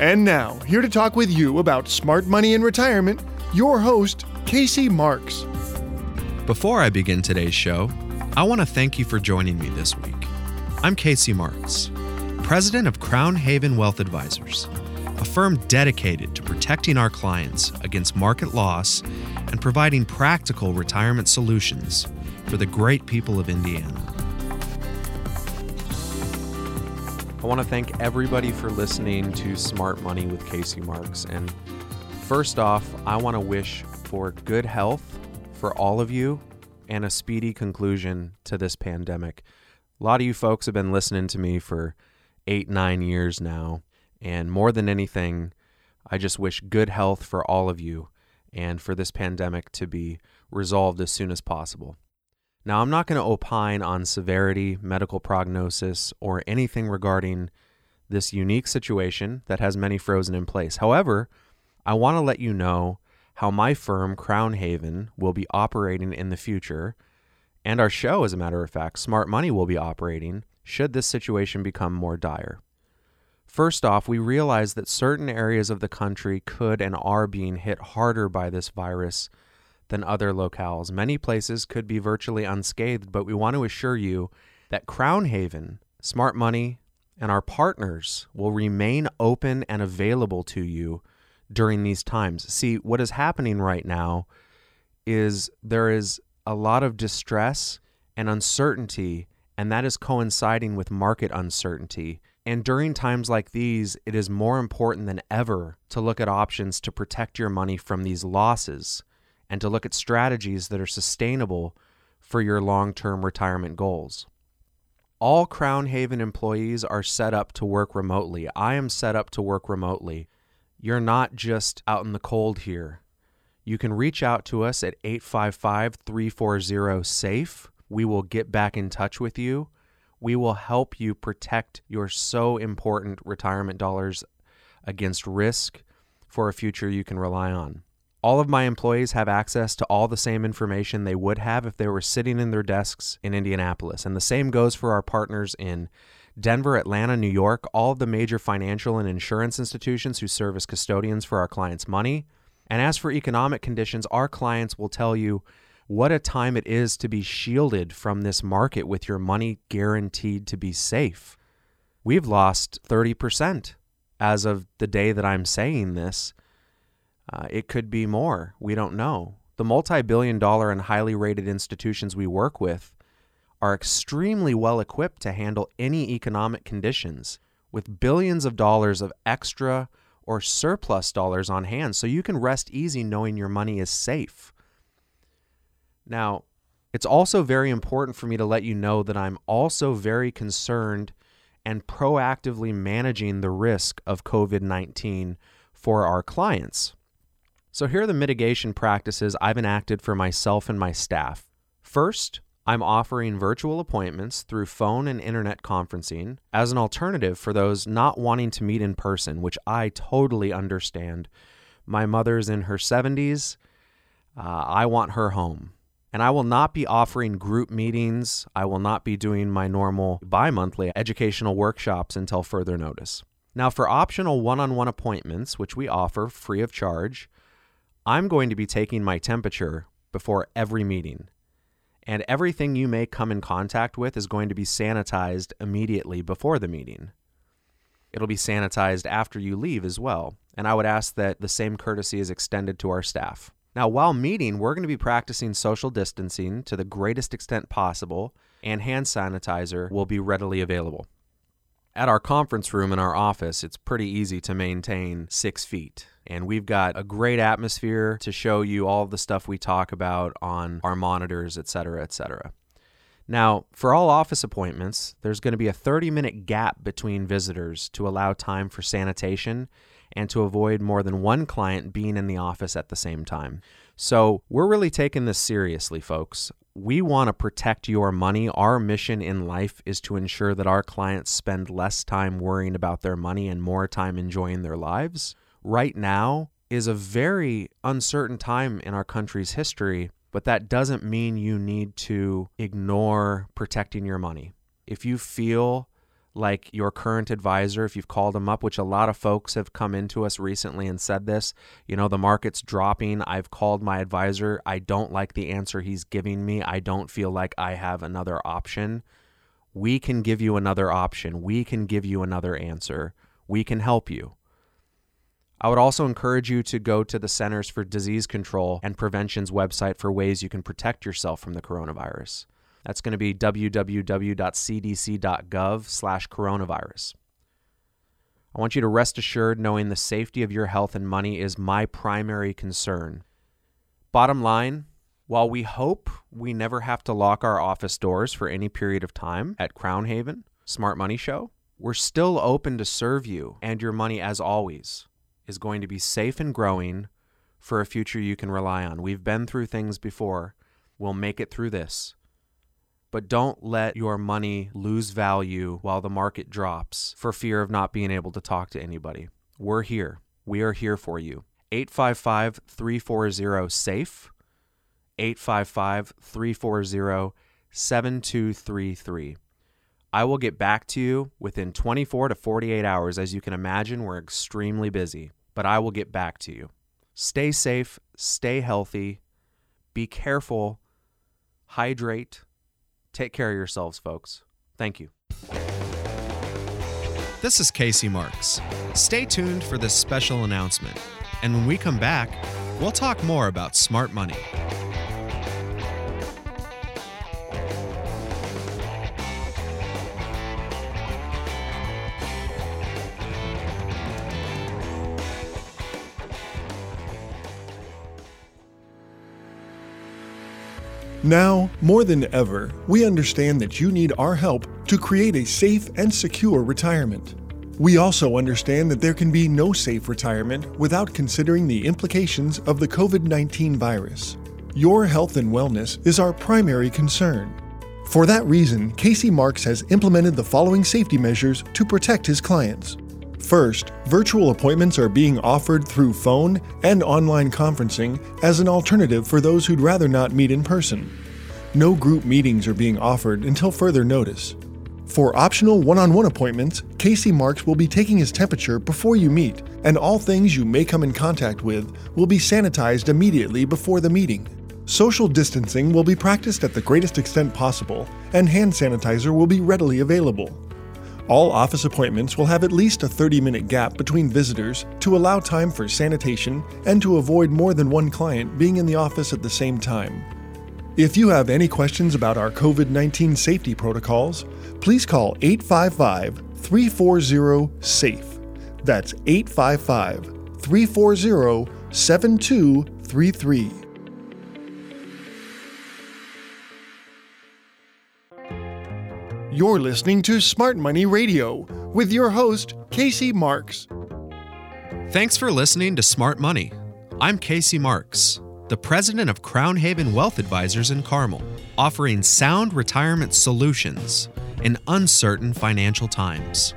And now, here to talk with you about smart money in retirement, your host, Casey Marks. Before I begin today's show, I want to thank you for joining me this week. I'm Casey Marks, president of Crown Haven Wealth Advisors, a firm dedicated to protecting our clients against market loss and providing practical retirement solutions for the great people of Indiana. Want to thank everybody for listening to Smart Money with Casey Marks. And first off, I want to wish for good health for all of you and a speedy conclusion to this pandemic. A lot of you folks have been listening to me for eight, nine years now. And more than anything, I just wish good health for all of you and for this pandemic to be resolved as soon as possible. Now, I'm not going to opine on severity, medical prognosis, or anything regarding this unique situation that has many frozen in place. However, I want to let you know how my firm, Crown Haven, will be operating in the future, and our show, as a matter of fact, Smart Money, will be operating should this situation become more dire. First off, we realize that certain areas of the country could and are being hit harder by this virus than other locales. Many places could be virtually unscathed, but we want to assure you that Crown Haven, Smart Money, and our partners will remain open and available to you during these times. See, what is happening right now is there is a lot of distress and uncertainty, and that is coinciding with market uncertainty. And during times like these, it is more important than ever to look at options to protect your money from these losses and to look at strategies that are sustainable for your long term retirement goals. All Crown Haven employees are set up to work remotely. I am set up to work remotely. You're not just out in the cold here. You can reach out to us at 855 340 SAFE. We will get back in touch with you. We will help you protect your so important retirement dollars against risk for a future you can rely on. All of my employees have access to all the same information they would have if they were sitting in their desks in Indianapolis. And the same goes for our partners in Denver, Atlanta, New York, all of the major financial and insurance institutions who serve as custodians for our clients' money. And as for economic conditions, our clients will tell you what a time it is to be shielded from this market with your money guaranteed to be safe. We've lost 30% as of the day that I'm saying this uh, it could be more. We don't know. The multi billion dollar and highly rated institutions we work with are extremely well equipped to handle any economic conditions with billions of dollars of extra or surplus dollars on hand, so you can rest easy knowing your money is safe. Now, it's also very important for me to let you know that I'm also very concerned and proactively managing the risk of COVID 19 for our clients. So, here are the mitigation practices I've enacted for myself and my staff. First, I'm offering virtual appointments through phone and internet conferencing as an alternative for those not wanting to meet in person, which I totally understand. My mother's in her 70s. Uh, I want her home. And I will not be offering group meetings. I will not be doing my normal bi monthly educational workshops until further notice. Now, for optional one on one appointments, which we offer free of charge, I'm going to be taking my temperature before every meeting. And everything you may come in contact with is going to be sanitized immediately before the meeting. It'll be sanitized after you leave as well. And I would ask that the same courtesy is extended to our staff. Now, while meeting, we're going to be practicing social distancing to the greatest extent possible, and hand sanitizer will be readily available. At our conference room in our office, it's pretty easy to maintain six feet. And we've got a great atmosphere to show you all the stuff we talk about on our monitors, et cetera, et cetera. Now, for all office appointments, there's going to be a 30 minute gap between visitors to allow time for sanitation and to avoid more than one client being in the office at the same time. So, we're really taking this seriously, folks. We want to protect your money. Our mission in life is to ensure that our clients spend less time worrying about their money and more time enjoying their lives. Right now is a very uncertain time in our country's history, but that doesn't mean you need to ignore protecting your money. If you feel like your current advisor, if you've called them up, which a lot of folks have come into us recently and said this, you know, the market's dropping. I've called my advisor. I don't like the answer he's giving me. I don't feel like I have another option. We can give you another option. We can give you another answer. We can help you. I would also encourage you to go to the Centers for Disease Control and Prevention's website for ways you can protect yourself from the coronavirus. That's going to be www.cdc.gov/coronavirus. I want you to rest assured knowing the safety of your health and money is my primary concern. Bottom line, while we hope we never have to lock our office doors for any period of time at Crown Haven Smart Money Show, we're still open to serve you, and your money, as always, is going to be safe and growing for a future you can rely on. We've been through things before. We'll make it through this but don't let your money lose value while the market drops for fear of not being able to talk to anybody. We're here. We are here for you. 855 340 SAFE, 855 340 7233. I will get back to you within 24 to 48 hours. As you can imagine, we're extremely busy, but I will get back to you. Stay safe, stay healthy, be careful, hydrate Take care of yourselves, folks. Thank you. This is Casey Marks. Stay tuned for this special announcement. And when we come back, we'll talk more about smart money. Now, more than ever, we understand that you need our help to create a safe and secure retirement. We also understand that there can be no safe retirement without considering the implications of the COVID 19 virus. Your health and wellness is our primary concern. For that reason, Casey Marks has implemented the following safety measures to protect his clients. First, virtual appointments are being offered through phone and online conferencing as an alternative for those who'd rather not meet in person. No group meetings are being offered until further notice. For optional one on one appointments, Casey Marks will be taking his temperature before you meet, and all things you may come in contact with will be sanitized immediately before the meeting. Social distancing will be practiced at the greatest extent possible, and hand sanitizer will be readily available. All office appointments will have at least a 30 minute gap between visitors to allow time for sanitation and to avoid more than one client being in the office at the same time. If you have any questions about our COVID 19 safety protocols, please call 855 340 SAFE. That's 855 340 7233. You're listening to Smart Money Radio with your host, Casey Marks. Thanks for listening to Smart Money. I'm Casey Marks, the president of Crown Haven Wealth Advisors in Carmel, offering sound retirement solutions in uncertain financial times.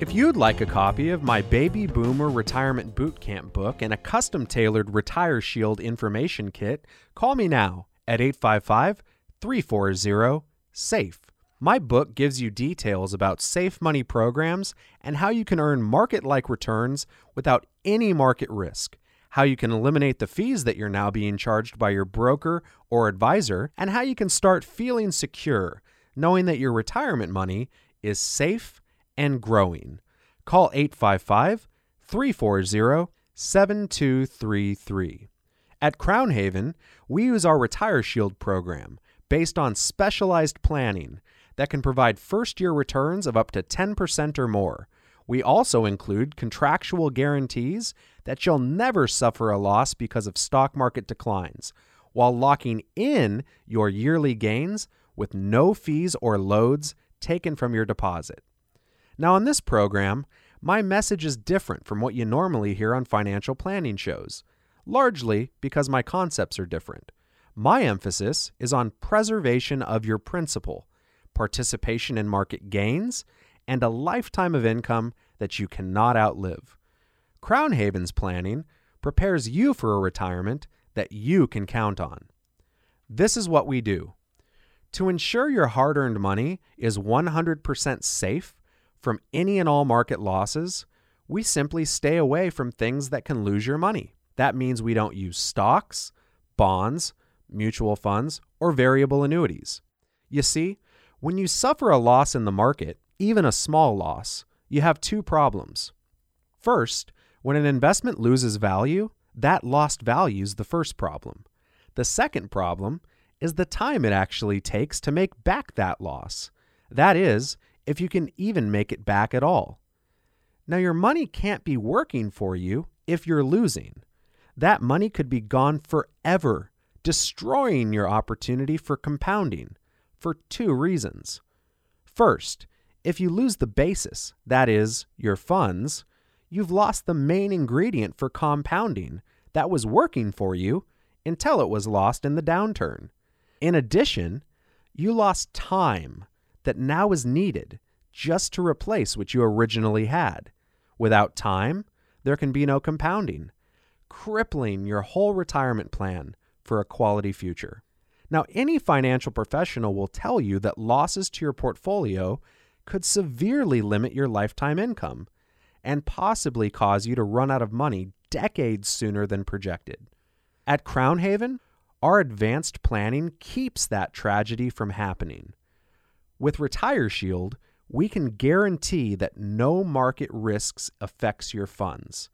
If you'd like a copy of my Baby Boomer Retirement Bootcamp book and a custom tailored Retire Shield information kit, call me now at 855 340 SAFE. My book gives you details about safe money programs and how you can earn market like returns without any market risk, how you can eliminate the fees that you're now being charged by your broker or advisor, and how you can start feeling secure knowing that your retirement money is safe and growing. Call 855 340 7233. At Crown Haven, we use our Retire Shield program based on specialized planning that can provide first year returns of up to 10% or more. We also include contractual guarantees that you'll never suffer a loss because of stock market declines, while locking in your yearly gains with no fees or loads taken from your deposit. Now, on this program, my message is different from what you normally hear on financial planning shows, largely because my concepts are different. My emphasis is on preservation of your principal, participation in market gains, and a lifetime of income that you cannot outlive. Crown Haven's planning prepares you for a retirement that you can count on. This is what we do. To ensure your hard earned money is 100% safe from any and all market losses, we simply stay away from things that can lose your money. That means we don't use stocks, bonds, mutual funds, or variable annuities. You see, when you suffer a loss in the market, even a small loss, you have two problems. First, when an investment loses value, that lost value is the first problem. The second problem is the time it actually takes to make back that loss. That is, if you can even make it back at all. Now, your money can't be working for you if you're losing. That money could be gone forever, destroying your opportunity for compounding for two reasons. First, if you lose the basis, that is, your funds, you've lost the main ingredient for compounding that was working for you until it was lost in the downturn. In addition, you lost time that now is needed just to replace what you originally had. Without time, there can be no compounding, crippling your whole retirement plan for a quality future. Now, any financial professional will tell you that losses to your portfolio could severely limit your lifetime income and possibly cause you to run out of money decades sooner than projected. At Crown Haven, our advanced planning keeps that tragedy from happening. With Retire Shield, we can guarantee that no market risks affects your funds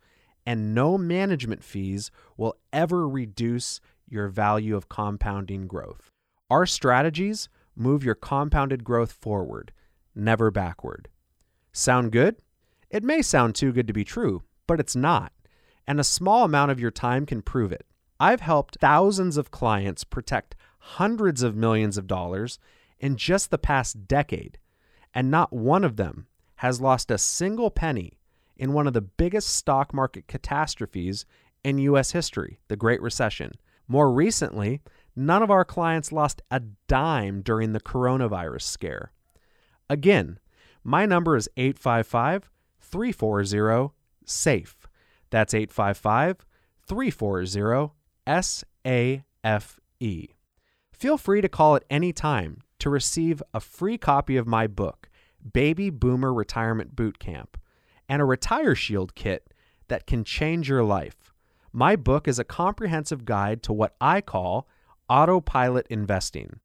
and no management fees will ever reduce your value of compounding growth. Our strategies move your compounded growth forward, never backward. Sound good? It may sound too good to be true, but it's not, and a small amount of your time can prove it. I've helped thousands of clients protect hundreds of millions of dollars in just the past decade, and not one of them has lost a single penny in one of the biggest stock market catastrophes in U.S. history, the Great Recession. More recently, none of our clients lost a dime during the coronavirus scare. Again, my number is 855 340 SAFE. That's 855 340 S A F E. Feel free to call at any time to receive a free copy of my book, Baby Boomer Retirement Boot Camp, and a Retire Shield kit that can change your life. My book is a comprehensive guide to what I call autopilot investing.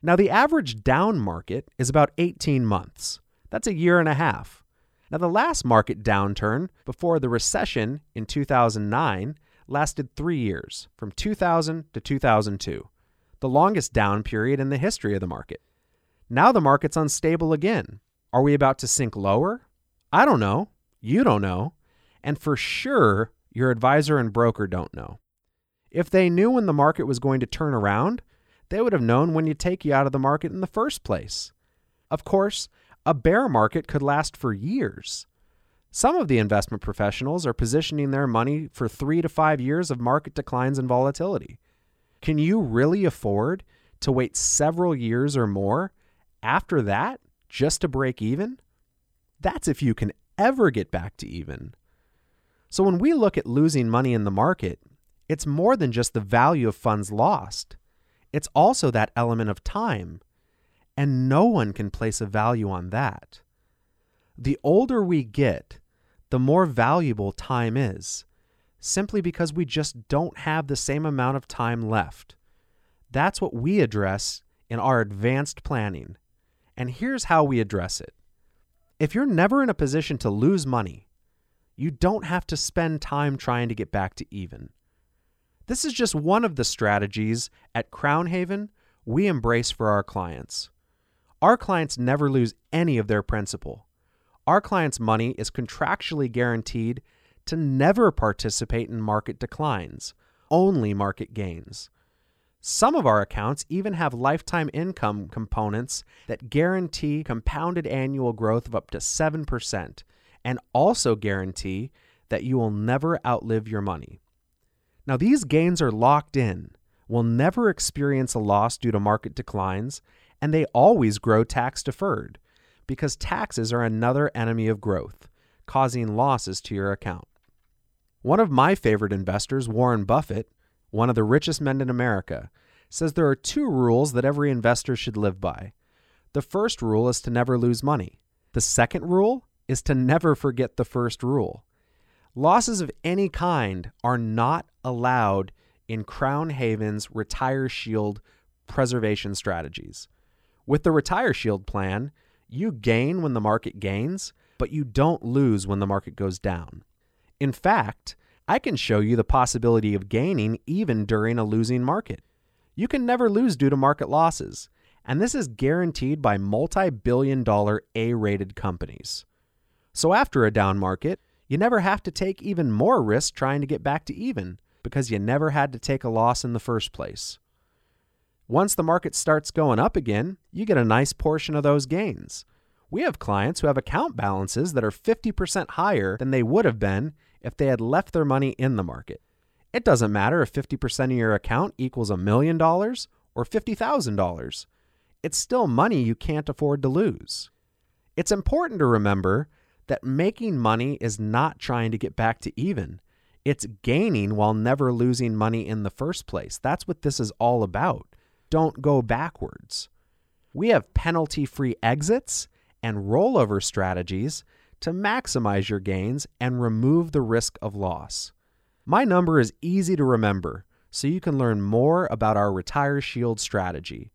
Now, the average down market is about 18 months. That's a year and a half. Now, the last market downturn before the recession in 2009 lasted three years, from 2000 to 2002, the longest down period in the history of the market. Now the market's unstable again. Are we about to sink lower? I don't know. You don't know. And for sure, your advisor and broker don't know. If they knew when the market was going to turn around, they would have known when to take you out of the market in the first place. Of course, a bear market could last for years. Some of the investment professionals are positioning their money for three to five years of market declines and volatility. Can you really afford to wait several years or more after that just to break even? That's if you can ever get back to even. So when we look at losing money in the market, it's more than just the value of funds lost. It's also that element of time. And no one can place a value on that. The older we get, the more valuable time is, simply because we just don't have the same amount of time left. That's what we address in our advanced planning. And here's how we address it. If you're never in a position to lose money, you don't have to spend time trying to get back to even. This is just one of the strategies at Crown Haven we embrace for our clients. Our clients never lose any of their principal. Our clients' money is contractually guaranteed to never participate in market declines, only market gains. Some of our accounts even have lifetime income components that guarantee compounded annual growth of up to 7% and also guarantee that you will never outlive your money. Now, these gains are locked in, will never experience a loss due to market declines, and they always grow tax deferred because taxes are another enemy of growth, causing losses to your account. One of my favorite investors, Warren Buffett, one of the richest men in America, says there are two rules that every investor should live by. The first rule is to never lose money. The second rule is to never forget the first rule. Losses of any kind are not allowed in Crown Haven's Retire Shield preservation strategies. With the Retire Shield plan, you gain when the market gains, but you don't lose when the market goes down. In fact, I can show you the possibility of gaining even during a losing market. You can never lose due to market losses, and this is guaranteed by multi billion dollar A rated companies. So after a down market, you never have to take even more risk trying to get back to even because you never had to take a loss in the first place. Once the market starts going up again, you get a nice portion of those gains. We have clients who have account balances that are 50% higher than they would have been if they had left their money in the market. It doesn't matter if 50% of your account equals a million dollars or $50,000. It's still money you can't afford to lose. It's important to remember that making money is not trying to get back to even. It's gaining while never losing money in the first place. That's what this is all about. Don't go backwards. We have penalty free exits and rollover strategies to maximize your gains and remove the risk of loss. My number is easy to remember, so you can learn more about our Retire Shield strategy.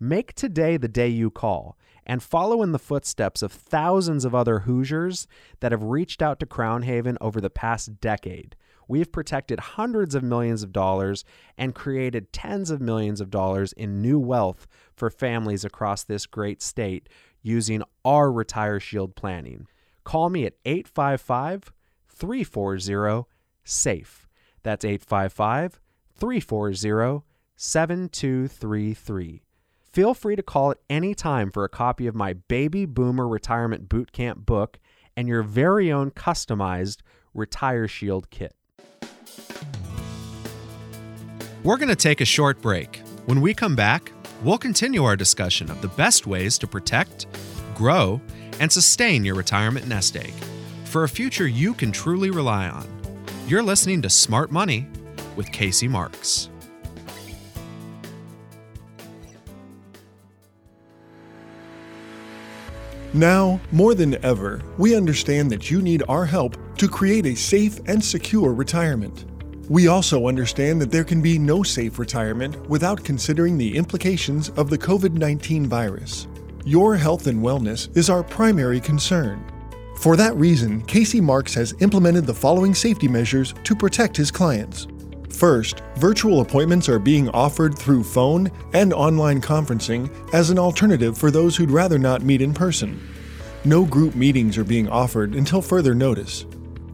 Make today the day you call and follow in the footsteps of thousands of other Hoosiers that have reached out to Crown Haven over the past decade. We've protected hundreds of millions of dollars and created tens of millions of dollars in new wealth for families across this great state using our Retire Shield planning. Call me at 855 340 SAFE. That's 855 340 7233. Feel free to call at any time for a copy of my Baby Boomer Retirement Bootcamp book and your very own customized Retire Shield kit. We're going to take a short break. When we come back, we'll continue our discussion of the best ways to protect, grow, and sustain your retirement nest egg for a future you can truly rely on. You're listening to Smart Money with Casey Marks. Now, more than ever, we understand that you need our help to create a safe and secure retirement. We also understand that there can be no safe retirement without considering the implications of the COVID 19 virus. Your health and wellness is our primary concern. For that reason, Casey Marks has implemented the following safety measures to protect his clients. First, virtual appointments are being offered through phone and online conferencing as an alternative for those who'd rather not meet in person. No group meetings are being offered until further notice.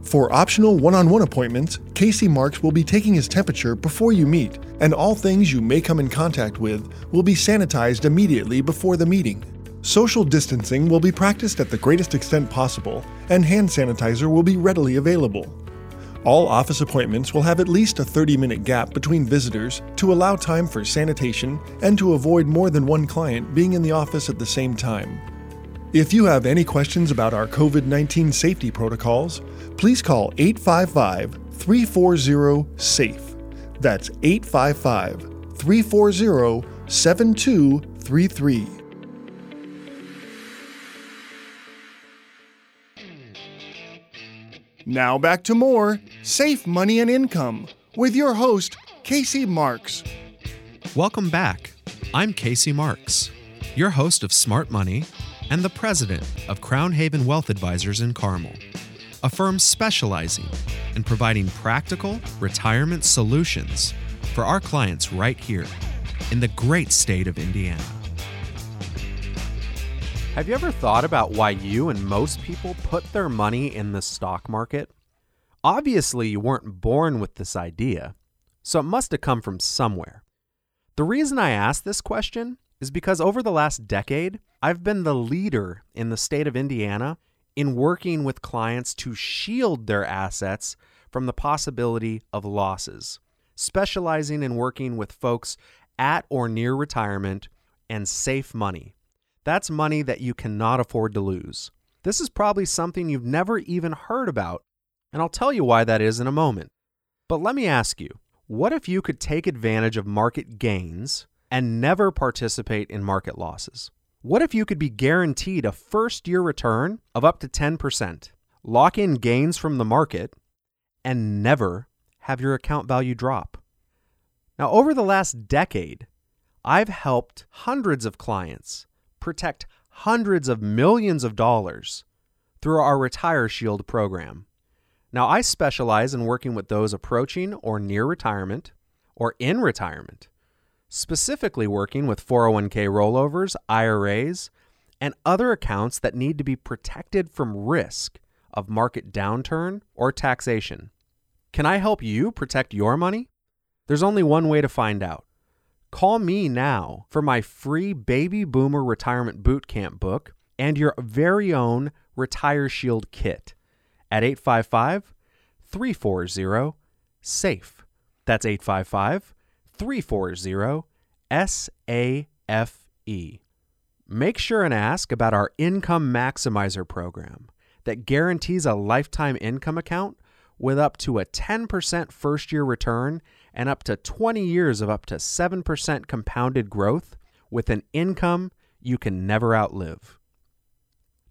For optional one on one appointments, Casey Marks will be taking his temperature before you meet, and all things you may come in contact with will be sanitized immediately before the meeting. Social distancing will be practiced at the greatest extent possible, and hand sanitizer will be readily available. All office appointments will have at least a 30 minute gap between visitors to allow time for sanitation and to avoid more than one client being in the office at the same time. If you have any questions about our COVID 19 safety protocols, please call 855 340 SAFE. That's 855 340 7233. Now back to more Safe Money and Income with your host, Casey Marks. Welcome back. I'm Casey Marks, your host of Smart Money and the president of Crown Haven Wealth Advisors in Carmel, a firm specializing in providing practical retirement solutions for our clients right here in the great state of Indiana. Have you ever thought about why you and most people put their money in the stock market? Obviously, you weren't born with this idea, so it must have come from somewhere. The reason I ask this question is because over the last decade, I've been the leader in the state of Indiana in working with clients to shield their assets from the possibility of losses, specializing in working with folks at or near retirement and safe money. That's money that you cannot afford to lose. This is probably something you've never even heard about, and I'll tell you why that is in a moment. But let me ask you what if you could take advantage of market gains and never participate in market losses? What if you could be guaranteed a first year return of up to 10%, lock in gains from the market, and never have your account value drop? Now, over the last decade, I've helped hundreds of clients protect hundreds of millions of dollars through our Retire Shield program. Now, I specialize in working with those approaching or near retirement or in retirement, specifically working with 401k rollovers, IRAs, and other accounts that need to be protected from risk of market downturn or taxation. Can I help you protect your money? There's only one way to find out. Call me now for my free Baby Boomer Retirement Bootcamp book and your very own Retire Shield kit at 855 340 SAFE. That's 855 340 SAFE. Make sure and ask about our Income Maximizer program that guarantees a lifetime income account with up to a 10% first year return and up to 20 years of up to 7% compounded growth with an income you can never outlive.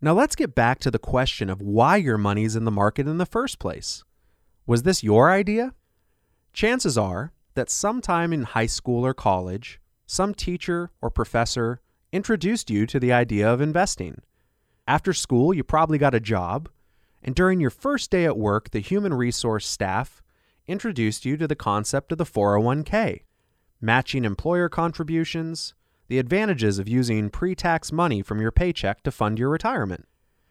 Now let's get back to the question of why your money's in the market in the first place. Was this your idea? Chances are that sometime in high school or college, some teacher or professor introduced you to the idea of investing. After school, you probably got a job, and during your first day at work, the human resource staff introduced you to the concept of the 401k, matching employer contributions, the advantages of using pre tax money from your paycheck to fund your retirement.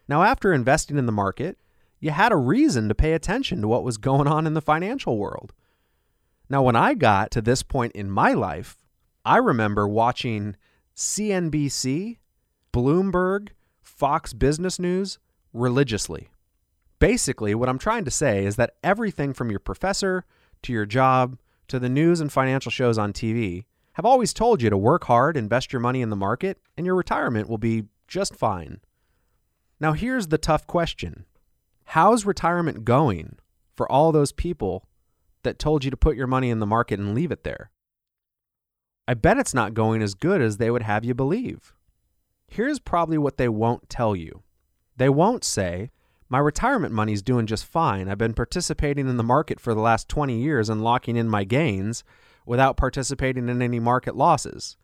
Now, after investing in the market, you had a reason to pay attention to what was going on in the financial world. Now, when I got to this point in my life, I remember watching CNBC, Bloomberg, Fox Business News religiously. Basically, what I'm trying to say is that everything from your professor to your job to the news and financial shows on TV have always told you to work hard, invest your money in the market, and your retirement will be just fine. Now, here's the tough question How's retirement going for all those people that told you to put your money in the market and leave it there? I bet it's not going as good as they would have you believe. Here's probably what they won't tell you they won't say, my retirement money's doing just fine. I've been participating in the market for the last 20 years and locking in my gains without participating in any market losses.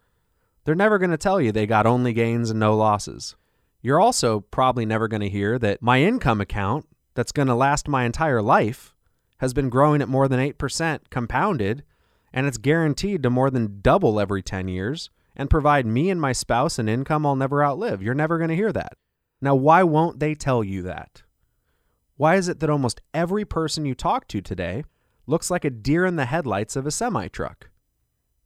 They're never going to tell you they got only gains and no losses. You're also probably never going to hear that my income account, that's going to last my entire life, has been growing at more than 8% compounded, and it's guaranteed to more than double every 10 years and provide me and my spouse an income I'll never outlive. You're never going to hear that. Now, why won't they tell you that? Why is it that almost every person you talk to today looks like a deer in the headlights of a semi truck?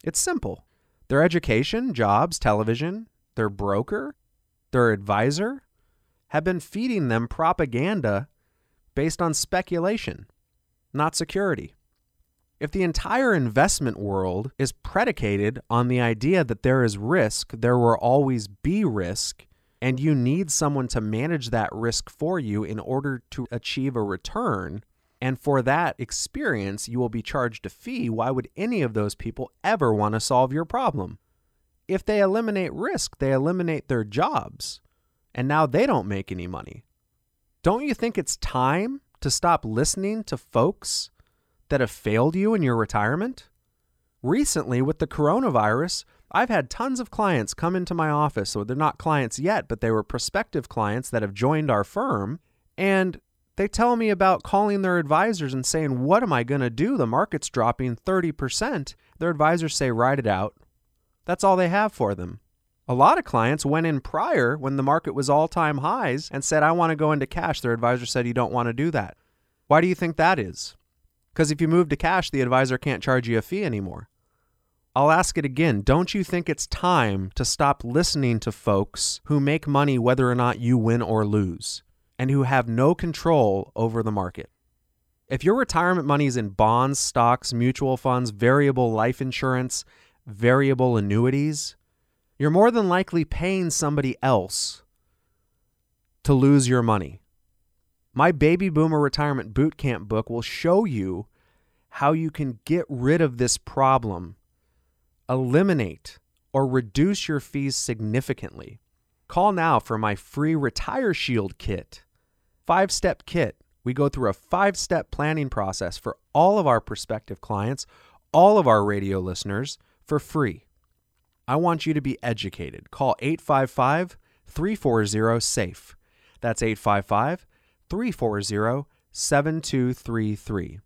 It's simple. Their education, jobs, television, their broker, their advisor have been feeding them propaganda based on speculation, not security. If the entire investment world is predicated on the idea that there is risk, there will always be risk, and you need someone to manage that risk for you in order to achieve a return. And for that experience, you will be charged a fee. Why would any of those people ever want to solve your problem? If they eliminate risk, they eliminate their jobs, and now they don't make any money. Don't you think it's time to stop listening to folks that have failed you in your retirement? Recently, with the coronavirus, I've had tons of clients come into my office, so they're not clients yet, but they were prospective clients that have joined our firm. And they tell me about calling their advisors and saying, What am I going to do? The market's dropping 30%. Their advisors say, Write it out. That's all they have for them. A lot of clients went in prior when the market was all time highs and said, I want to go into cash. Their advisor said, You don't want to do that. Why do you think that is? Because if you move to cash, the advisor can't charge you a fee anymore. I'll ask it again. Don't you think it's time to stop listening to folks who make money whether or not you win or lose? and who have no control over the market. If your retirement money is in bonds, stocks, mutual funds, variable life insurance, variable annuities, you're more than likely paying somebody else to lose your money. My Baby Boomer Retirement Bootcamp book will show you how you can get rid of this problem, eliminate or reduce your fees significantly. Call now for my free Retire Shield kit. Five step kit. We go through a five step planning process for all of our prospective clients, all of our radio listeners, for free. I want you to be educated. Call 855 340 SAFE. That's 855 340 7233.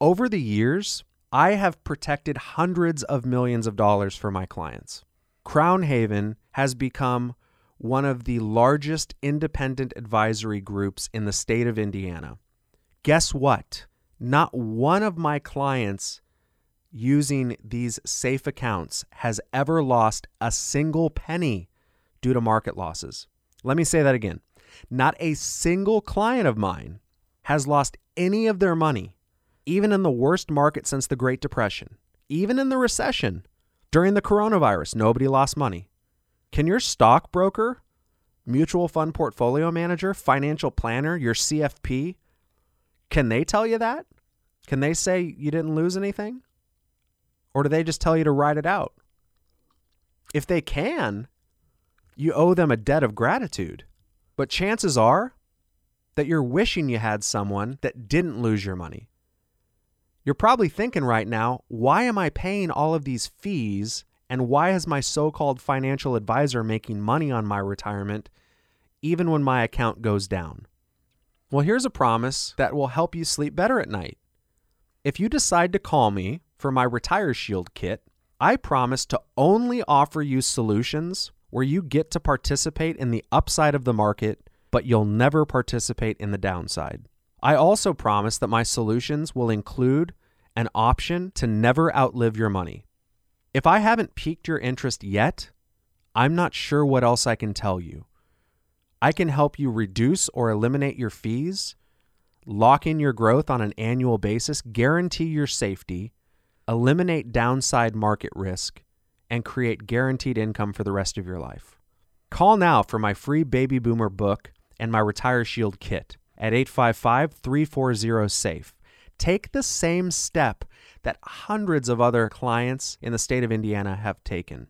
Over the years, I have protected hundreds of millions of dollars for my clients. Crown Haven has become one of the largest independent advisory groups in the state of Indiana. Guess what? Not one of my clients using these safe accounts has ever lost a single penny due to market losses. Let me say that again. Not a single client of mine has lost any of their money, even in the worst market since the Great Depression, even in the recession. During the coronavirus, nobody lost money. Can your stockbroker, mutual fund portfolio manager, financial planner, your CFP, can they tell you that? Can they say you didn't lose anything? Or do they just tell you to ride it out? If they can, you owe them a debt of gratitude. But chances are that you're wishing you had someone that didn't lose your money. You're probably thinking right now, why am I paying all of these fees and why is my so called financial advisor making money on my retirement even when my account goes down? Well, here's a promise that will help you sleep better at night. If you decide to call me for my Retire Shield kit, I promise to only offer you solutions where you get to participate in the upside of the market, but you'll never participate in the downside. I also promise that my solutions will include an option to never outlive your money. If I haven't piqued your interest yet, I'm not sure what else I can tell you. I can help you reduce or eliminate your fees, lock in your growth on an annual basis, guarantee your safety, eliminate downside market risk, and create guaranteed income for the rest of your life. Call now for my free Baby Boomer book and my Retire Shield kit at 855 340 SAFE. Take the same step that hundreds of other clients in the state of Indiana have taken.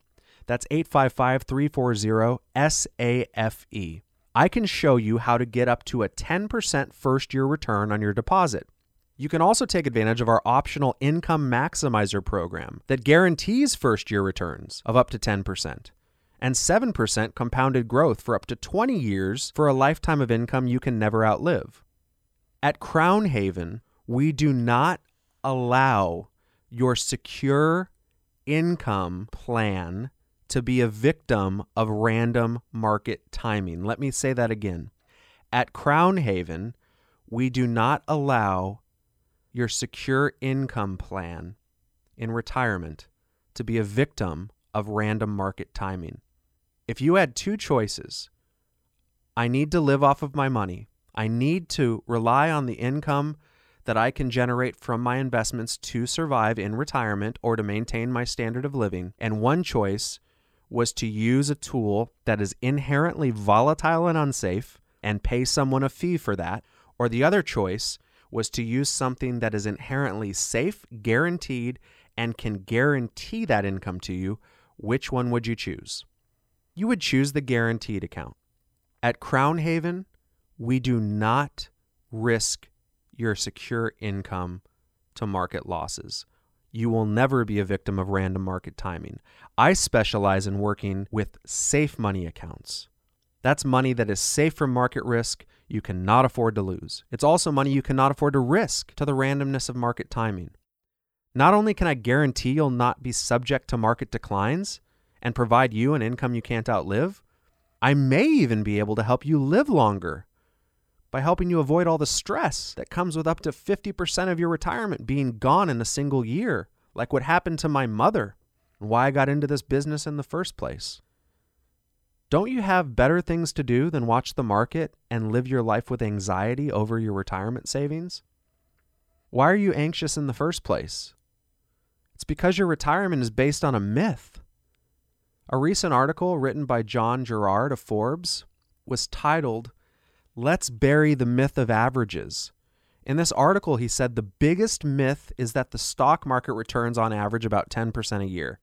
That's 855 340 SAFE. I can show you how to get up to a 10% first year return on your deposit. You can also take advantage of our optional Income Maximizer program that guarantees first year returns of up to 10% and 7% compounded growth for up to 20 years for a lifetime of income you can never outlive. At Crown Haven, we do not allow your secure income plan to be a victim of random market timing. Let me say that again. At Crown Haven, we do not allow your secure income plan in retirement to be a victim of random market timing. If you had two choices, I need to live off of my money, I need to rely on the income that I can generate from my investments to survive in retirement or to maintain my standard of living. And one choice was to use a tool that is inherently volatile and unsafe and pay someone a fee for that. Or the other choice was to use something that is inherently safe, guaranteed, and can guarantee that income to you. Which one would you choose? You would choose the guaranteed account. At Crown Haven, we do not risk your secure income to market losses. You will never be a victim of random market timing. I specialize in working with safe money accounts. That's money that is safe from market risk you cannot afford to lose. It's also money you cannot afford to risk to the randomness of market timing. Not only can I guarantee you'll not be subject to market declines and provide you an income you can't outlive, I may even be able to help you live longer by helping you avoid all the stress that comes with up to 50% of your retirement being gone in a single year, like what happened to my mother and why I got into this business in the first place. Don't you have better things to do than watch the market and live your life with anxiety over your retirement savings? Why are you anxious in the first place? It's because your retirement is based on a myth. A recent article written by John Gerard of Forbes was titled, Let's Bury the Myth of Averages. In this article, he said the biggest myth is that the stock market returns on average about 10% a year.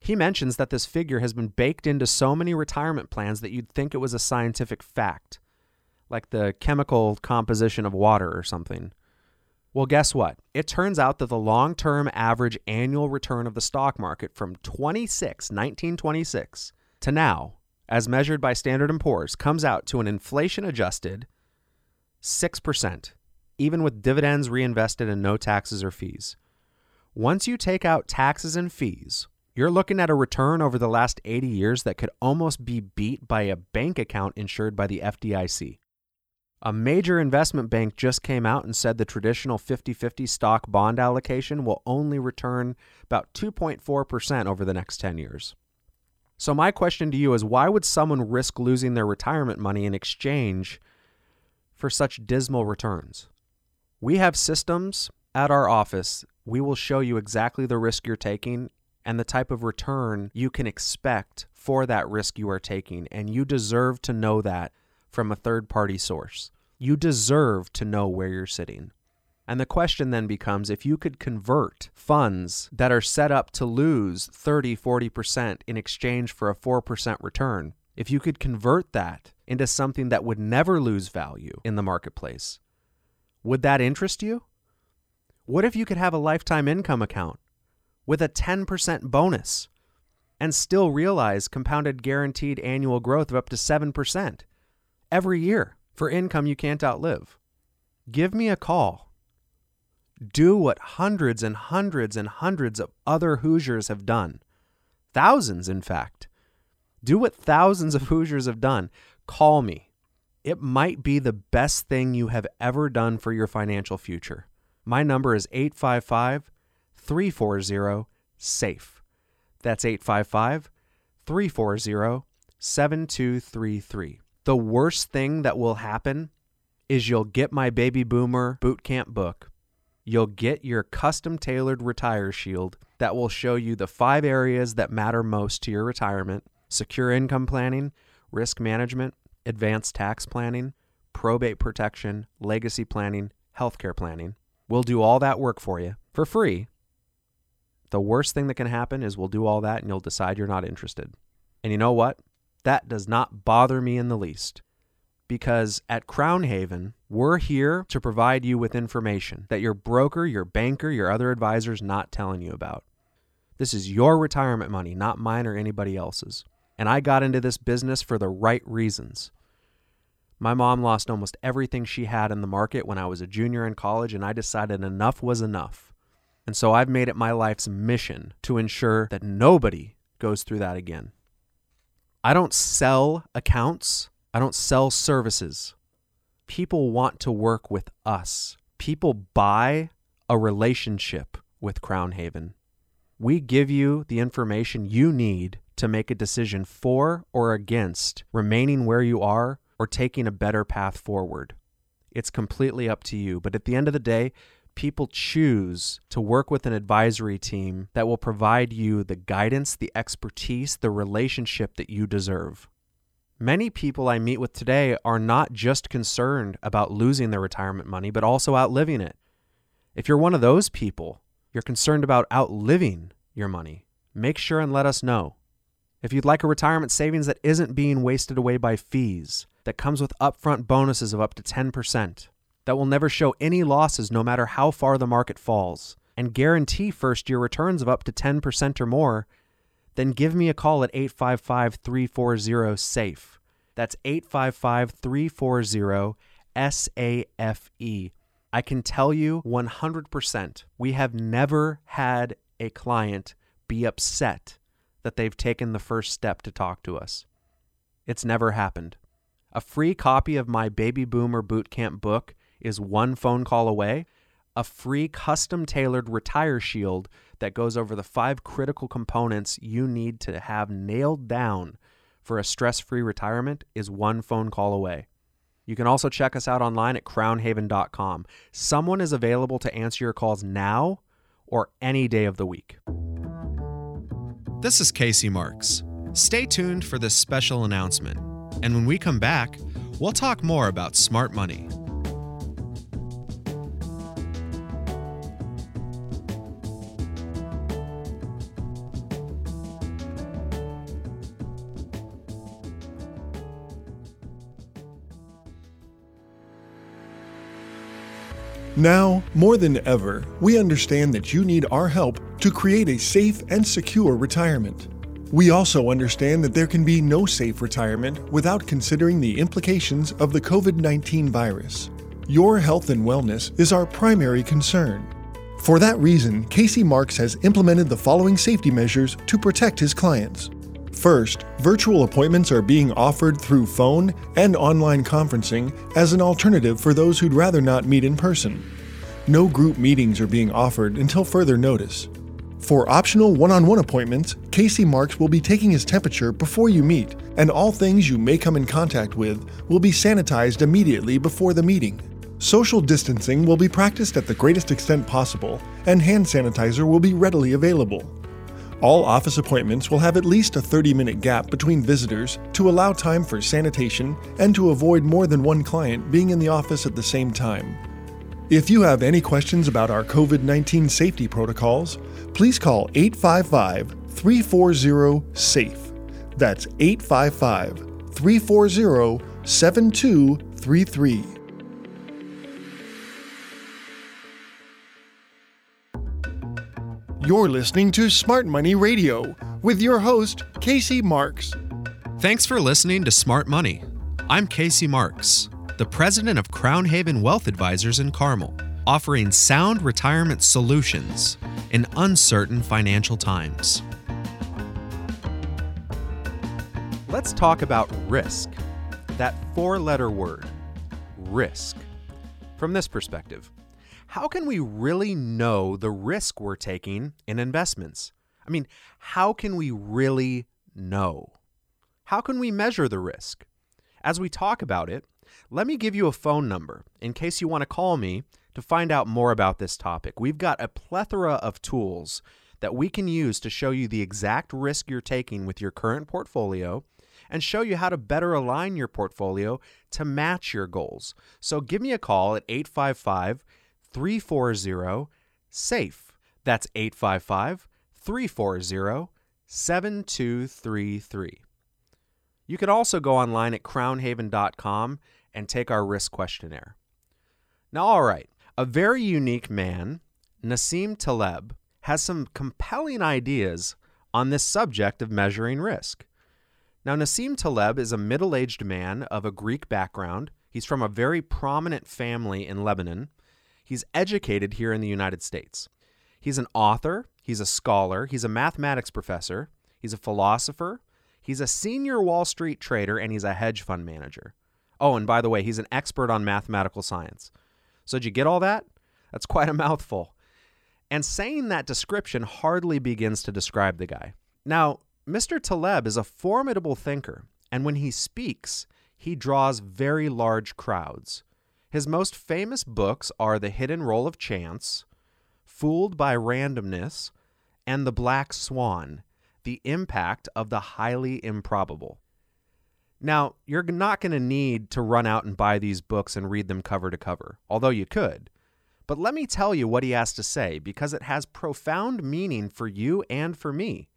He mentions that this figure has been baked into so many retirement plans that you'd think it was a scientific fact, like the chemical composition of water or something. Well, guess what? It turns out that the long term average annual return of the stock market from 26, 1926 to now, as measured by Standard & Poor's, comes out to an inflation adjusted 6%, even with dividends reinvested and no taxes or fees. Once you take out taxes and fees, you're looking at a return over the last 80 years that could almost be beat by a bank account insured by the FDIC. A major investment bank just came out and said the traditional 50 50 stock bond allocation will only return about 2.4% over the next 10 years. So, my question to you is why would someone risk losing their retirement money in exchange for such dismal returns? We have systems at our office. We will show you exactly the risk you're taking and the type of return you can expect for that risk you are taking. And you deserve to know that from a third party source. You deserve to know where you're sitting. And the question then becomes if you could convert funds that are set up to lose 30, 40% in exchange for a 4% return, if you could convert that into something that would never lose value in the marketplace, would that interest you? What if you could have a lifetime income account with a 10% bonus and still realize compounded guaranteed annual growth of up to 7% every year for income you can't outlive. Give me a call. Do what hundreds and hundreds and hundreds of other Hoosiers have done. Thousands, in fact. Do what thousands of Hoosiers have done. Call me. It might be the best thing you have ever done for your financial future. My number is 855 340 SAFE. That's 855 340 7233. The worst thing that will happen is you'll get my baby boomer boot camp book. You'll get your custom tailored retire shield that will show you the five areas that matter most to your retirement secure income planning, risk management, advanced tax planning, probate protection, legacy planning, healthcare planning. We'll do all that work for you for free the worst thing that can happen is we'll do all that and you'll decide you're not interested. And you know what? That does not bother me in the least. Because at Crown Haven, we're here to provide you with information that your broker, your banker, your other advisor's not telling you about. This is your retirement money, not mine or anybody else's. And I got into this business for the right reasons. My mom lost almost everything she had in the market when I was a junior in college, and I decided enough was enough. And so I've made it my life's mission to ensure that nobody goes through that again. I don't sell accounts, I don't sell services. People want to work with us. People buy a relationship with Crown Haven. We give you the information you need to make a decision for or against remaining where you are or taking a better path forward. It's completely up to you. But at the end of the day, people choose to work with an advisory team that will provide you the guidance, the expertise, the relationship that you deserve. Many people I meet with today are not just concerned about losing their retirement money, but also outliving it. If you're one of those people, you're concerned about outliving your money, make sure and let us know. If you'd like a retirement savings that isn't being wasted away by fees, that comes with upfront bonuses of up to 10%, that will never show any losses no matter how far the market falls, and guarantee first year returns of up to 10% or more, then give me a call at 855 340 SAFE. That's 855 340 SAFE. I can tell you 100% we have never had a client be upset that they've taken the first step to talk to us. It's never happened. A free copy of my Baby Boomer Bootcamp book is one phone call away. A free custom tailored retire shield that goes over the five critical components you need to have nailed down for a stress free retirement is one phone call away. You can also check us out online at crownhaven.com. Someone is available to answer your calls now or any day of the week. This is Casey Marks. Stay tuned for this special announcement. And when we come back, we'll talk more about smart money. Now, more than ever, we understand that you need our help to create a safe and secure retirement. We also understand that there can be no safe retirement without considering the implications of the COVID 19 virus. Your health and wellness is our primary concern. For that reason, Casey Marks has implemented the following safety measures to protect his clients. First, virtual appointments are being offered through phone and online conferencing as an alternative for those who'd rather not meet in person. No group meetings are being offered until further notice. For optional one on one appointments, Casey Marks will be taking his temperature before you meet, and all things you may come in contact with will be sanitized immediately before the meeting. Social distancing will be practiced at the greatest extent possible, and hand sanitizer will be readily available. All office appointments will have at least a 30 minute gap between visitors to allow time for sanitation and to avoid more than one client being in the office at the same time. If you have any questions about our COVID 19 safety protocols, please call 855 340 SAFE. That's 855 340 7233. You're listening to Smart Money Radio with your host, Casey Marks. Thanks for listening to Smart Money. I'm Casey Marks, the president of Crown Haven Wealth Advisors in Carmel, offering sound retirement solutions in uncertain financial times. Let's talk about risk. That four letter word, risk. From this perspective, how can we really know the risk we're taking in investments? I mean, how can we really know? How can we measure the risk? As we talk about it, let me give you a phone number in case you want to call me to find out more about this topic. We've got a plethora of tools that we can use to show you the exact risk you're taking with your current portfolio and show you how to better align your portfolio to match your goals. So give me a call at 855 340 SAFE. That's 855 340 7233. You can also go online at crownhaven.com and take our risk questionnaire. Now, all right, a very unique man, Nassim Taleb, has some compelling ideas on this subject of measuring risk. Now, Nassim Taleb is a middle aged man of a Greek background. He's from a very prominent family in Lebanon. He's educated here in the United States. He's an author, he's a scholar, he's a mathematics professor, he's a philosopher, he's a senior Wall Street trader, and he's a hedge fund manager. Oh, and by the way, he's an expert on mathematical science. So, did you get all that? That's quite a mouthful. And saying that description hardly begins to describe the guy. Now, Mr. Taleb is a formidable thinker, and when he speaks, he draws very large crowds. His most famous books are The Hidden Role of Chance, Fooled by Randomness, and The Black Swan The Impact of the Highly Improbable. Now, you're not going to need to run out and buy these books and read them cover to cover, although you could. But let me tell you what he has to say because it has profound meaning for you and for me,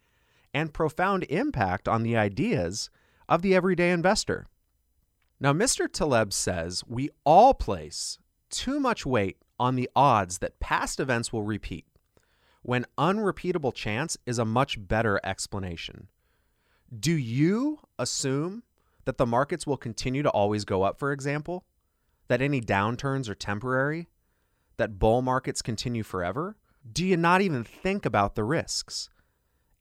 and profound impact on the ideas of the everyday investor. Now, Mr. Taleb says we all place too much weight on the odds that past events will repeat, when unrepeatable chance is a much better explanation. Do you assume that the markets will continue to always go up, for example? That any downturns are temporary? That bull markets continue forever? Do you not even think about the risks?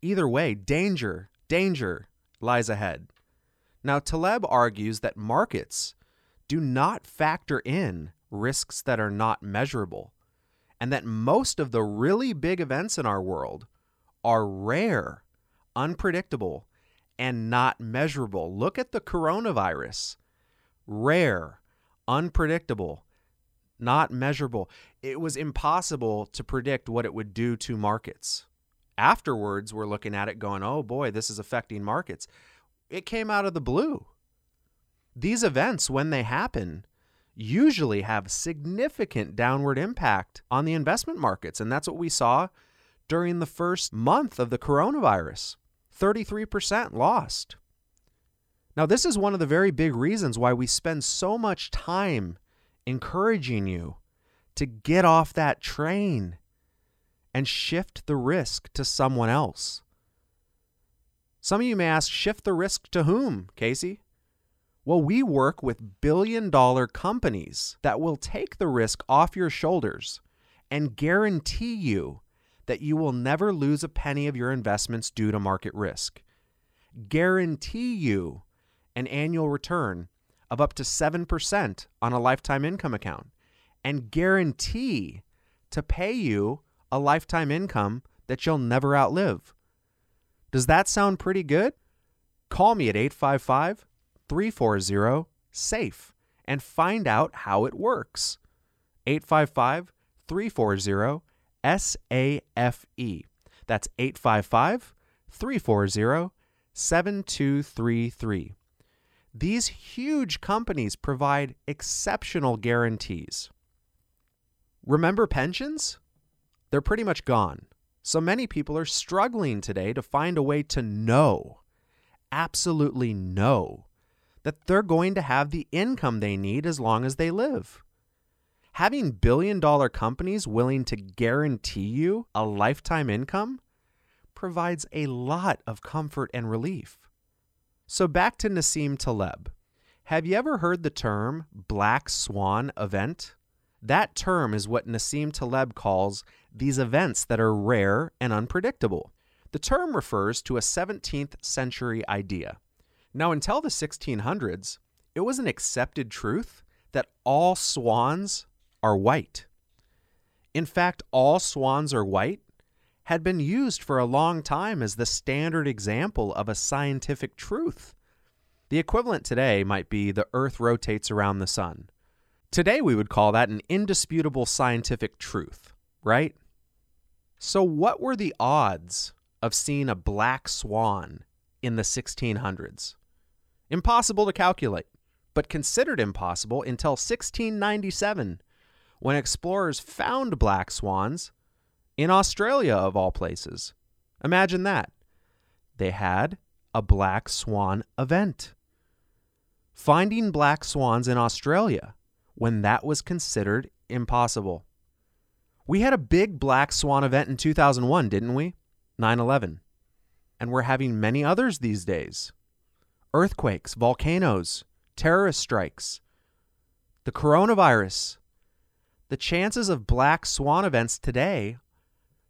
Either way, danger, danger lies ahead. Now, Taleb argues that markets do not factor in risks that are not measurable, and that most of the really big events in our world are rare, unpredictable, and not measurable. Look at the coronavirus rare, unpredictable, not measurable. It was impossible to predict what it would do to markets. Afterwards, we're looking at it going, oh boy, this is affecting markets. It came out of the blue. These events, when they happen, usually have significant downward impact on the investment markets. And that's what we saw during the first month of the coronavirus 33% lost. Now, this is one of the very big reasons why we spend so much time encouraging you to get off that train and shift the risk to someone else. Some of you may ask, shift the risk to whom, Casey? Well, we work with billion dollar companies that will take the risk off your shoulders and guarantee you that you will never lose a penny of your investments due to market risk. Guarantee you an annual return of up to 7% on a lifetime income account and guarantee to pay you a lifetime income that you'll never outlive. Does that sound pretty good? Call me at 855 340 SAFE and find out how it works. 855 340 SAFE. That's 855 340 7233. These huge companies provide exceptional guarantees. Remember pensions? They're pretty much gone. So many people are struggling today to find a way to know, absolutely know, that they're going to have the income they need as long as they live. Having billion dollar companies willing to guarantee you a lifetime income provides a lot of comfort and relief. So back to Nassim Taleb. Have you ever heard the term black swan event? That term is what Nassim Taleb calls these events that are rare and unpredictable. The term refers to a 17th century idea. Now, until the 1600s, it was an accepted truth that all swans are white. In fact, all swans are white had been used for a long time as the standard example of a scientific truth. The equivalent today might be the Earth rotates around the sun. Today, we would call that an indisputable scientific truth, right? So, what were the odds of seeing a black swan in the 1600s? Impossible to calculate, but considered impossible until 1697, when explorers found black swans in Australia, of all places. Imagine that. They had a black swan event. Finding black swans in Australia when that was considered impossible. We had a big black swan event in 2001, didn't we? 9 11. And we're having many others these days earthquakes, volcanoes, terrorist strikes, the coronavirus. The chances of black swan events today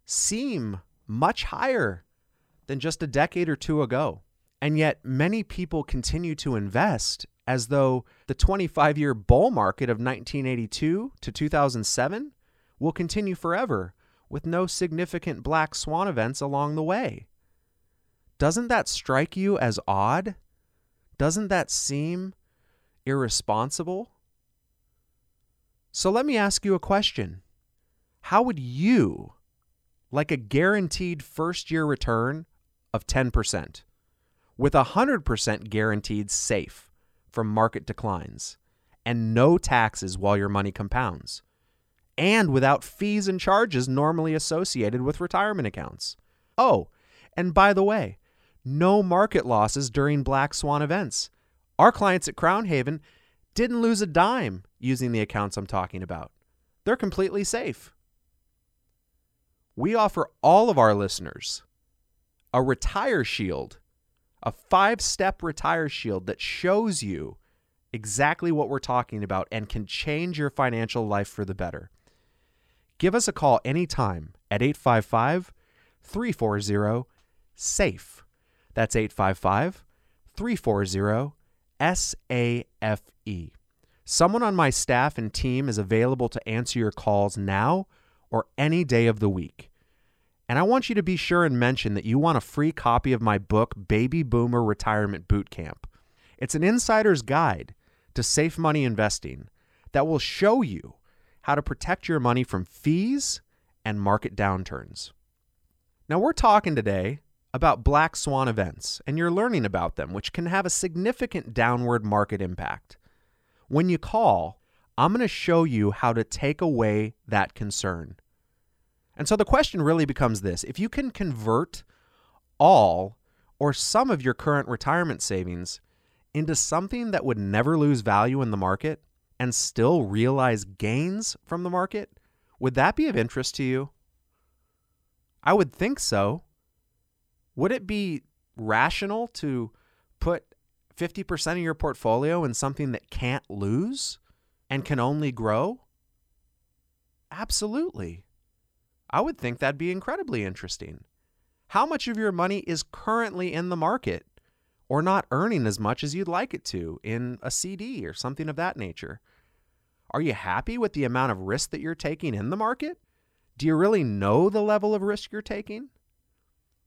seem much higher than just a decade or two ago. And yet, many people continue to invest as though the 25 year bull market of 1982 to 2007 will continue forever with no significant black swan events along the way. Doesn't that strike you as odd? Doesn't that seem irresponsible? So let me ask you a question. How would you like a guaranteed first year return of 10%, with 100% guaranteed safe from market declines, and no taxes while your money compounds, and without fees and charges normally associated with retirement accounts. Oh, and by the way, no market losses during black swan events. Our clients at Crown Haven didn't lose a dime using the accounts I'm talking about. They're completely safe we offer all of our listeners a retire shield, a five step retire shield that shows you exactly what we're talking about and can change your financial life for the better. Give us a call anytime at 855 340 SAFE. That's 855 340 SAFE. Someone on my staff and team is available to answer your calls now or any day of the week. And I want you to be sure and mention that you want a free copy of my book, Baby Boomer Retirement Boot Camp. It's an insider's guide to safe money investing that will show you how to protect your money from fees and market downturns. Now, we're talking today about black swan events, and you're learning about them, which can have a significant downward market impact. When you call, I'm going to show you how to take away that concern. And so the question really becomes this if you can convert all or some of your current retirement savings into something that would never lose value in the market and still realize gains from the market, would that be of interest to you? I would think so. Would it be rational to put 50% of your portfolio in something that can't lose and can only grow? Absolutely. I would think that'd be incredibly interesting. How much of your money is currently in the market or not earning as much as you'd like it to in a CD or something of that nature? Are you happy with the amount of risk that you're taking in the market? Do you really know the level of risk you're taking?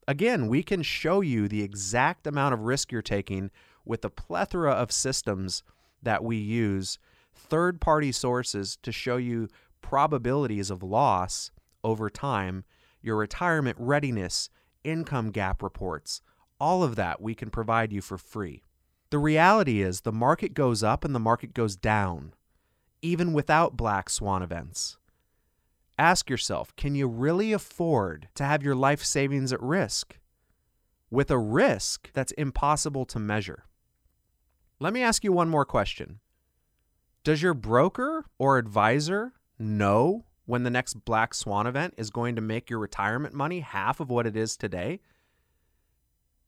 Again, we can show you the exact amount of risk you're taking with a plethora of systems that we use, third party sources to show you probabilities of loss over time, your retirement readiness, income gap reports, all of that we can provide you for free. The reality is the market goes up and the market goes down, even without black swan events. Ask yourself can you really afford to have your life savings at risk with a risk that's impossible to measure? Let me ask you one more question. Does your broker or advisor know when the next black swan event is going to make your retirement money half of what it is today?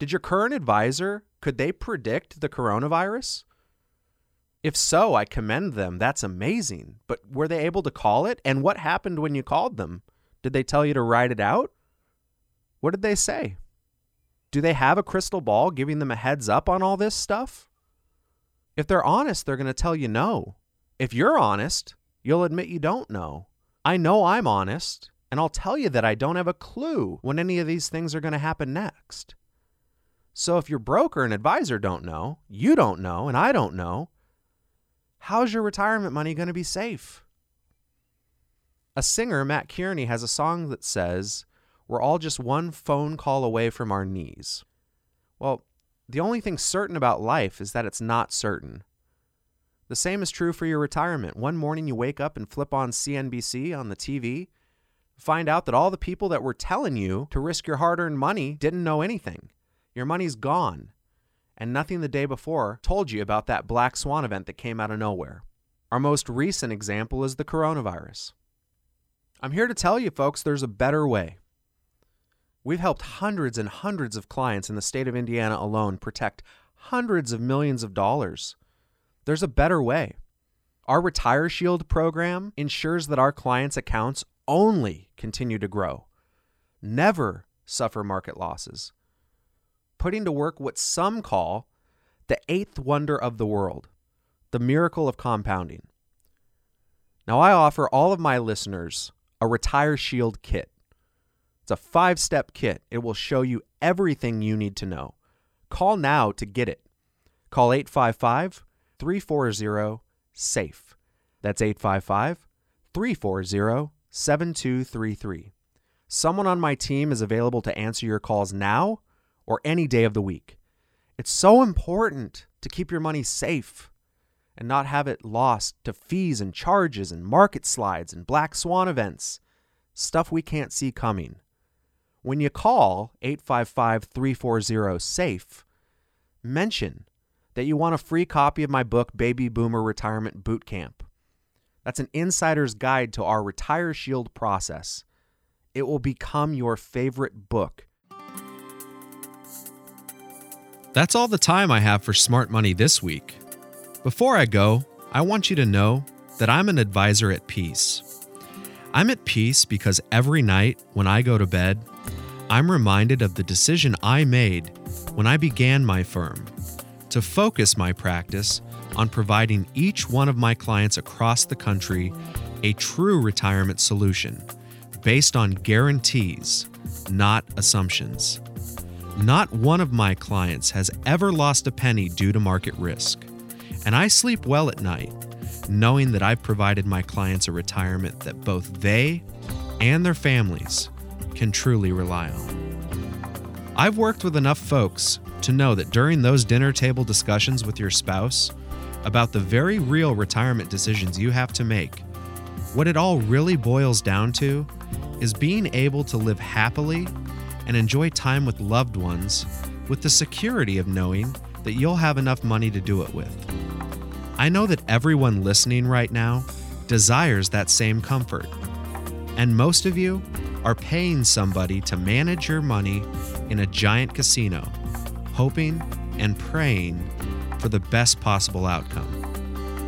Did your current advisor could they predict the coronavirus? If so, I commend them. That's amazing. But were they able to call it? And what happened when you called them? Did they tell you to write it out? What did they say? Do they have a crystal ball giving them a heads up on all this stuff? If they're honest, they're going to tell you no. If you're honest, you'll admit you don't know. I know I'm honest, and I'll tell you that I don't have a clue when any of these things are going to happen next. So if your broker and advisor don't know, you don't know, and I don't know, how's your retirement money going to be safe? A singer, Mat Kearney, has a song that says, We're all just one phone call away from our knees. Well, the only thing certain about life is that it's not certain. The same is true for your retirement. One morning you wake up and flip on CNBC on the TV, find out that all the people that were telling you to risk your hard earned money didn't know anything. Your money's gone. And nothing the day before told you about that black swan event that came out of nowhere. Our most recent example is the coronavirus. I'm here to tell you, folks, there's a better way. We've helped hundreds and hundreds of clients in the state of Indiana alone protect hundreds of millions of dollars there's a better way. Our Retire Shield program ensures that our clients' accounts only continue to grow, never suffer market losses, putting to work what some call the eighth wonder of the world, the miracle of compounding. Now, I offer all of my listeners a Retire Shield kit. It's a five step kit. It will show you everything you need to know. Call now to get it. Call 855 340 SAFE. That's 855 340 7233. Someone on my team is available to answer your calls now or any day of the week. It's so important to keep your money safe and not have it lost to fees and charges and market slides and black swan events, stuff we can't see coming. When you call 855 340 SAFE, mention that you want a free copy of my book, Baby Boomer Retirement Boot Camp. That's an insider's guide to our Retire Shield process. It will become your favorite book. That's all the time I have for Smart Money this week. Before I go, I want you to know that I'm an advisor at peace. I'm at peace because every night when I go to bed, I'm reminded of the decision I made when I began my firm to focus my practice on providing each one of my clients across the country a true retirement solution based on guarantees, not assumptions. Not one of my clients has ever lost a penny due to market risk, and I sleep well at night knowing that I've provided my clients a retirement that both they and their families can truly rely on. I've worked with enough folks to know that during those dinner table discussions with your spouse about the very real retirement decisions you have to make, what it all really boils down to is being able to live happily and enjoy time with loved ones with the security of knowing that you'll have enough money to do it with. I know that everyone listening right now desires that same comfort. And most of you are paying somebody to manage your money in a giant casino, hoping and praying for the best possible outcome.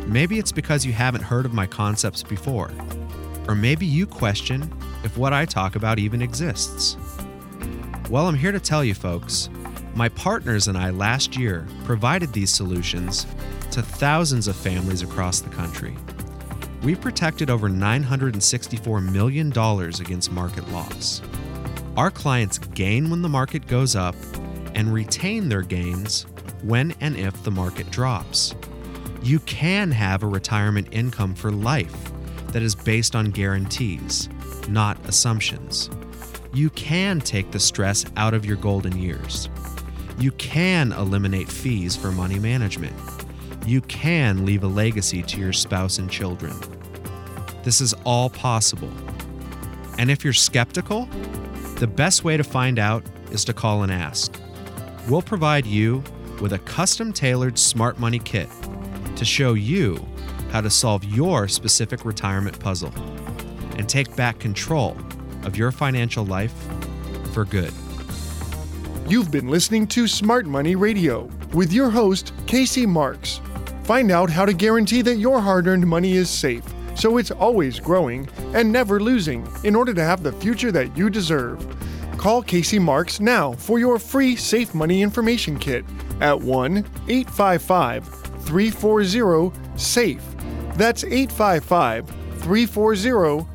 Maybe it's because you haven't heard of my concepts before, or maybe you question if what I talk about even exists. Well, I'm here to tell you, folks, my partners and I last year provided these solutions to thousands of families across the country. We protected over $964 million against market loss. Our clients gain when the market goes up and retain their gains when and if the market drops. You can have a retirement income for life that is based on guarantees, not assumptions. You can take the stress out of your golden years. You can eliminate fees for money management. You can leave a legacy to your spouse and children. This is all possible. And if you're skeptical, the best way to find out is to call and ask. We'll provide you with a custom tailored smart money kit to show you how to solve your specific retirement puzzle and take back control of your financial life for good. You've been listening to Smart Money Radio with your host, Casey Marks. Find out how to guarantee that your hard earned money is safe, so it's always growing and never losing in order to have the future that you deserve. Call Casey Marks now for your free Safe Money Information Kit at 1 855 340 SAFE. That's 855 340